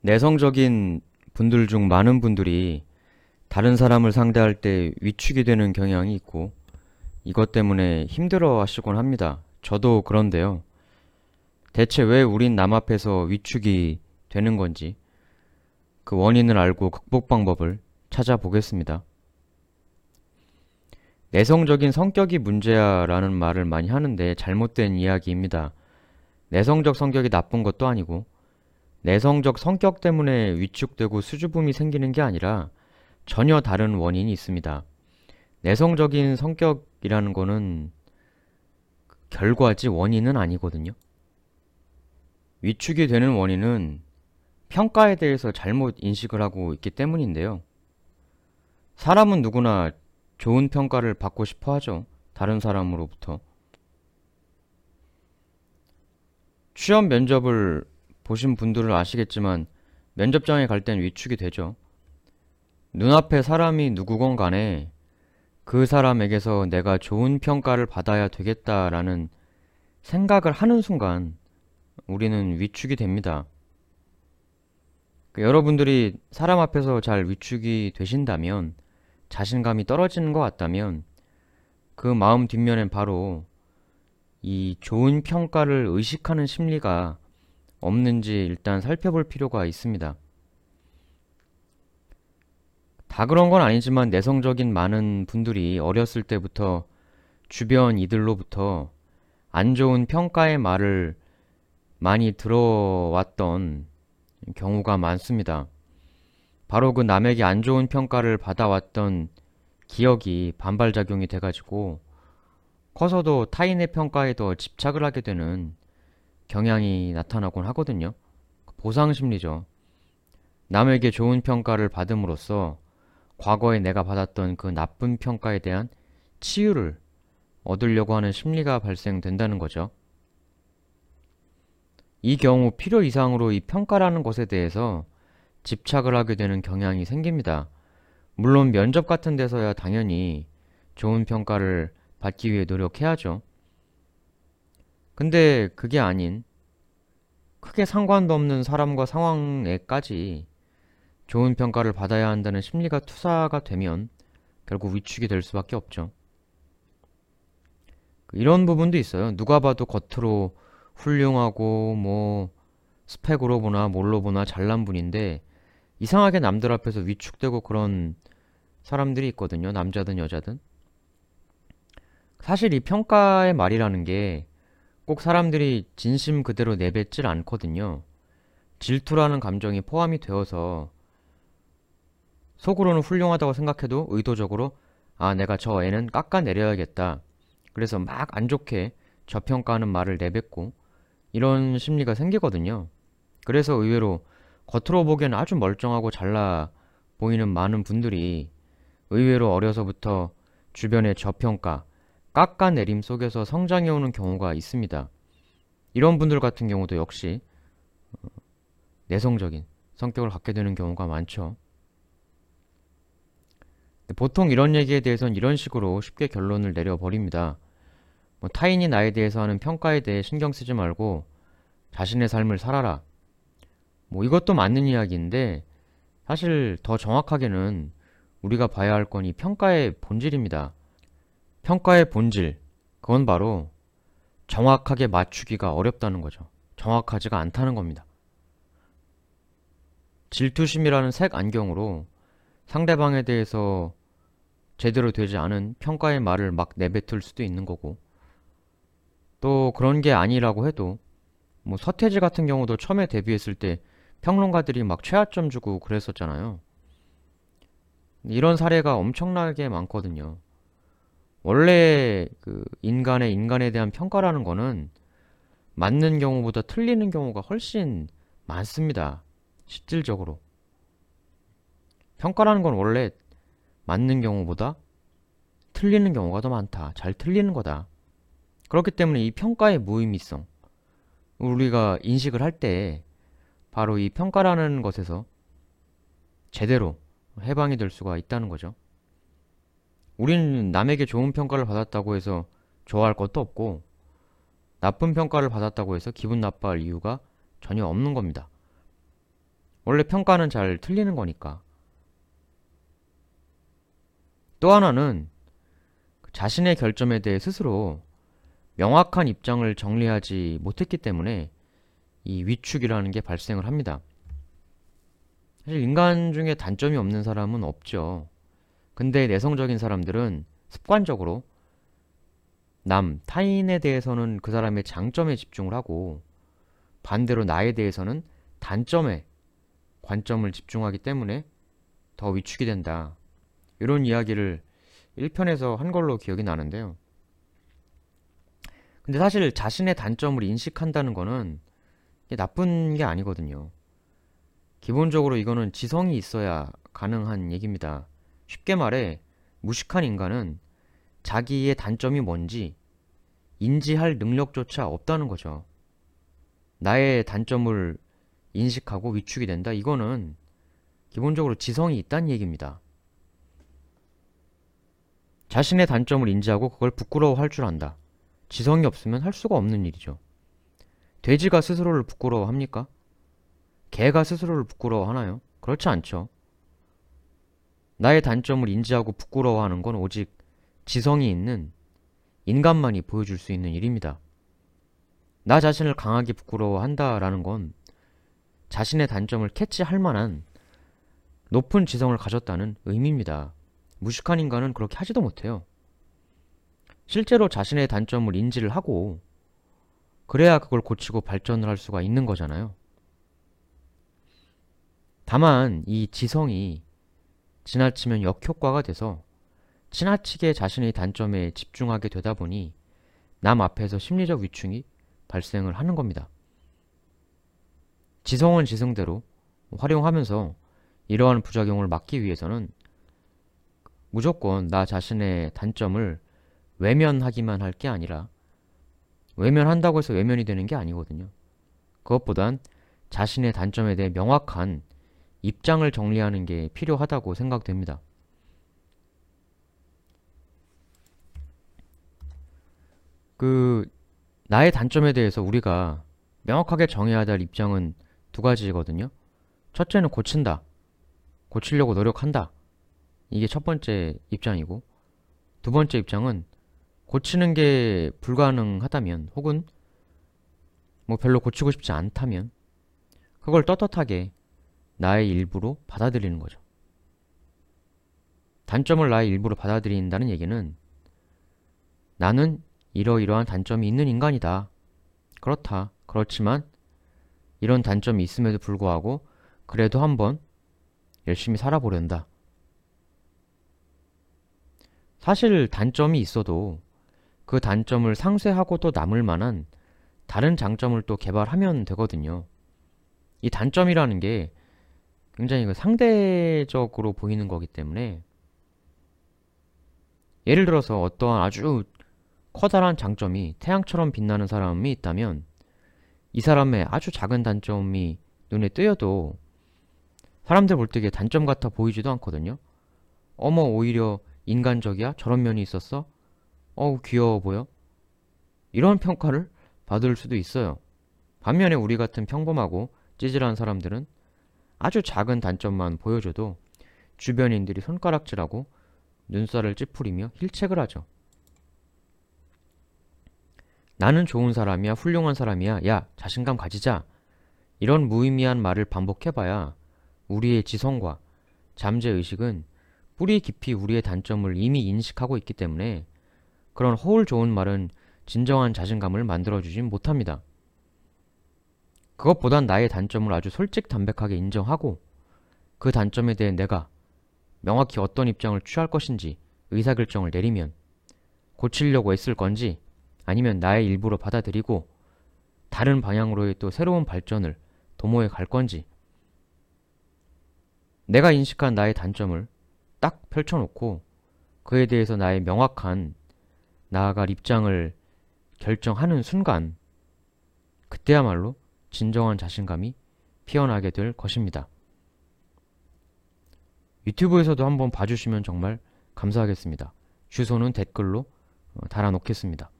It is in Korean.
내성적인 분들 중 많은 분들이 다른 사람을 상대할 때 위축이 되는 경향이 있고 이것 때문에 힘들어 하시곤 합니다. 저도 그런데요. 대체 왜 우린 남 앞에서 위축이 되는 건지 그 원인을 알고 극복 방법을 찾아보겠습니다. 내성적인 성격이 문제야 라는 말을 많이 하는데 잘못된 이야기입니다. 내성적 성격이 나쁜 것도 아니고 내성적 성격 때문에 위축되고 수줍음이 생기는 게 아니라 전혀 다른 원인이 있습니다. 내성적인 성격이라는 거는 결과지 원인은 아니거든요. 위축이 되는 원인은 평가에 대해서 잘못 인식을 하고 있기 때문인데요. 사람은 누구나 좋은 평가를 받고 싶어 하죠. 다른 사람으로부터. 취업 면접을 보신 분들은 아시겠지만 면접장에 갈 땐 위축이 되죠. 눈앞에 사람이 누구건 간에 그 사람에게서 내가 좋은 평가를 받아야 되겠다라는 생각을 하는 순간 우리는 위축이 됩니다. 그 여러분들이 사람 앞에서 잘 위축이 되신다면 자신감이 떨어지는 것 같다면 그 마음 뒷면엔 바로 이 좋은 평가를 의식하는 심리가 없는지 일단 살펴볼 필요가 있습니다. 다 그런 건 아니지만 내성적인 많은 분들이 어렸을 때부터 주변 이들로부터 안 좋은 평가의 말을 많이 들어왔던 경우가 많습니다. 바로 그 남에게 안 좋은 평가를 받아왔던 기억이 반발작용이 돼가지고 커서도 타인의 평가에 더 집착을 하게 되는 경향이 나타나곤 하거든요. 보상 심리죠. 남에게 좋은 평가를 받음으로써 과거에 내가 받았던 그 나쁜 평가에 대한 치유를 얻으려고 하는 심리가 발생된다는 거죠. 이 경우 필요 이상으로 이 평가라는 것에 대해서 집착을 하게 되는 경향이 생깁니다. 물론 면접 같은 데서야 당연히 좋은 평가를 받기 위해 노력해야죠. 근데 그게 아닌 크게 상관도 없는 사람과 상황에까지 좋은 평가를 받아야 한다는 심리가 투사가 되면 결국 위축이 될 수밖에 없죠. 이런 부분도 있어요. 누가 봐도 겉으로 훌륭하고 뭐 스펙으로 보나 뭘로 보나 잘난 분인데 이상하게 남들 앞에서 위축되고 그런 사람들이 있거든요. 남자든 여자든. 사실 이 평가의 말이라는 게 꼭 사람들이 진심 그대로 내뱉질 않거든요. 질투라는 감정이 포함이 되어서 속으로는 훌륭하다고 생각해도 의도적으로 아, 내가 저 애는 깎아내려야겠다. 그래서 막 안 좋게 저평가하는 말을 내뱉고 이런 심리가 생기거든요. 그래서 의외로 겉으로 보기에는 아주 멀쩡하고 잘나 보이는 많은 분들이 의외로 어려서부터 주변의 저평가, 깎아내림 속에서 성장해 오는 경우가 있습니다. 이런 분들 같은 경우도 역시 어, 내성적인 성격을 갖게 되는 경우가 많죠. 보통 이런 얘기에 대해서는 이런 식으로 쉽게 결론을 내려버립니다. 뭐 타인이 나에 대해서 하는 평가에 대해 신경 쓰지 말고 자신의 삶을 살아라. 뭐 이것도 맞는 이야기인데 사실 더 정확하게는 우리가 봐야 할 건 이 평가의 본질입니다. 평가의 본질, 그건 바로 정확하게 맞추기가 어렵다는 거죠. 정확하지가 않다는 겁니다. 질투심이라는 색 안경으로 상대방에 대해서 제대로 되지 않은 평가의 말을 막 내뱉을 수도 있는 거고 또 그런 게 아니라고 해도 뭐 서태지 같은 경우도 처음에 데뷔했을 때 평론가들이 막 최하점 주고 그랬었잖아요. 이런 사례가 엄청나게 많거든요. 원래 그 인간의 인간에 대한 평가라는 거는 맞는 경우보다 틀리는 경우가 훨씬 많습니다. 실질적으로. 평가라는 건 원래 맞는 경우보다 틀리는 경우가 더 많다. 잘 틀리는 거다. 그렇기 때문에 이 평가의 무의미성, 우리가 인식을 할 때 바로 이 평가라는 것에서 제대로 해방이 될 수가 있다는 거죠. 우리는 남에게 좋은 평가를 받았다고 해서 좋아할 것도 없고 나쁜 평가를 받았다고 해서 기분 나빠할 이유가 전혀 없는 겁니다. 원래 평가는 잘 틀리는 거니까. 또 하나는 자신의 결점에 대해 스스로 명확한 입장을 정리하지 못했기 때문에 이 위축이라는 게 발생을 합니다. 사실 인간 중에 단점이 없는 사람은 없죠. 근데 내성적인 사람들은 습관적으로 남, 타인에 대해서는 그 사람의 장점에 집중을 하고 반대로 나에 대해서는 단점에 관점을 집중하기 때문에 더 위축이 된다. 이런 이야기를 1편에서 한 걸로 기억이 나는데요. 근데 사실 자신의 단점을 인식한다는 거는 나쁜 게 아니거든요. 기본적으로 이거는 지성이 있어야 가능한 얘기입니다. 쉽게 말해, 무식한 인간은 자기의 단점이 뭔지 인지할 능력조차 없다는 거죠. 나의 단점을 인식하고 위축이 된다? 이거는 기본적으로 지성이 있다는 얘기입니다. 자신의 단점을 인지하고 그걸 부끄러워할 줄 안다. 지성이 없으면 할 수가 없는 일이죠. 돼지가 스스로를 부끄러워합니까? 개가 스스로를 부끄러워하나요? 그렇지 않죠. 나의 단점을 인지하고 부끄러워하는 건 오직 지성이 있는 인간만이 보여줄 수 있는 일입니다. 나 자신을 강하게 부끄러워한다라는 건 자신의 단점을 캐치할 만한 높은 지성을 가졌다는 의미입니다. 무식한 인간은 그렇게 하지도 못해요. 실제로 자신의 단점을 인지를 하고 그래야 그걸 고치고 발전을 할 수가 있는 거잖아요. 다만 이 지성이 지나치면 역효과가 돼서 지나치게 자신의 단점에 집중하게 되다 보니 남 앞에서 심리적 위축이 발생을 하는 겁니다. 지성은 지성대로 활용하면서 이러한 부작용을 막기 위해서는 무조건 나 자신의 단점을 외면하기만 할 게 아니라 외면한다고 해서 외면이 되는 게 아니거든요. 그것보단 자신의 단점에 대해 명확한 입장을 정리하는 게 필요하다고 생각됩니다. 그 나의 단점에 대해서 우리가 명확하게 정해야 될 입장은 두 가지거든요. 첫째는 고친다. 고치려고 노력한다. 이게 첫 번째 입장이고 두 번째 입장은 고치는 게 불가능하다면 혹은 뭐 별로 고치고 싶지 않다면 그걸 떳떳하게 나의 일부로 받아들이는 거죠. 단점을 나의 일부로 받아들인다는 얘기는 나는 이러이러한 단점이 있는 인간이다. 그렇다. 그렇지만 이런 단점이 있음에도 불구하고 그래도 한번 열심히 살아보련다. 사실 단점이 있어도 그 단점을 상쇄하고 또 남을 만한 다른 장점을 또 개발하면 되거든요. 이 단점이라는 게 굉장히 그 상대적으로 보이는 거기 때문에 예를 들어서 어떠한 아주 커다란 장점이 태양처럼 빛나는 사람이 있다면 이 사람의 아주 작은 단점이 눈에 띄어도 사람들 볼 때게 단점 같아 보이지도 않거든요. 어머 오히려 인간적이야? 저런 면이 있었어? 어우 귀여워 보여? 이런 평가를 받을 수도 있어요. 반면에 우리 같은 평범하고 찌질한 사람들은 아주 작은 단점만 보여줘도 주변인들이 손가락질하고 눈살을 찌푸리며 힐책을 하죠. 나는 좋은 사람이야, 훌륭한 사람이야, 야, 자신감 가지자. 이런 무의미한 말을 반복해봐야 우리의 지성과 잠재의식은 뿌리 깊이 우리의 단점을 이미 인식하고 있기 때문에 그런 허울 좋은 말은 진정한 자신감을 만들어주진 못합니다. 그것보단 나의 단점을 아주 솔직 담백하게 인정하고 그 단점에 대해 내가 명확히 어떤 입장을 취할 것인지 의사결정을 내리면 고치려고 애쓸 건지 아니면 나의 일부로 받아들이고 다른 방향으로의 또 새로운 발전을 도모해 갈 건지 내가 인식한 나의 단점을 딱 펼쳐놓고 그에 대해서 나의 명확한 나아갈 입장을 결정하는 순간 그때야말로 진정한 자신감이 피어나게 될 것입니다. 유튜브에서도 한번 봐주시면 정말 감사하겠습니다. 주소는 댓글로 어, 달아놓겠습니다.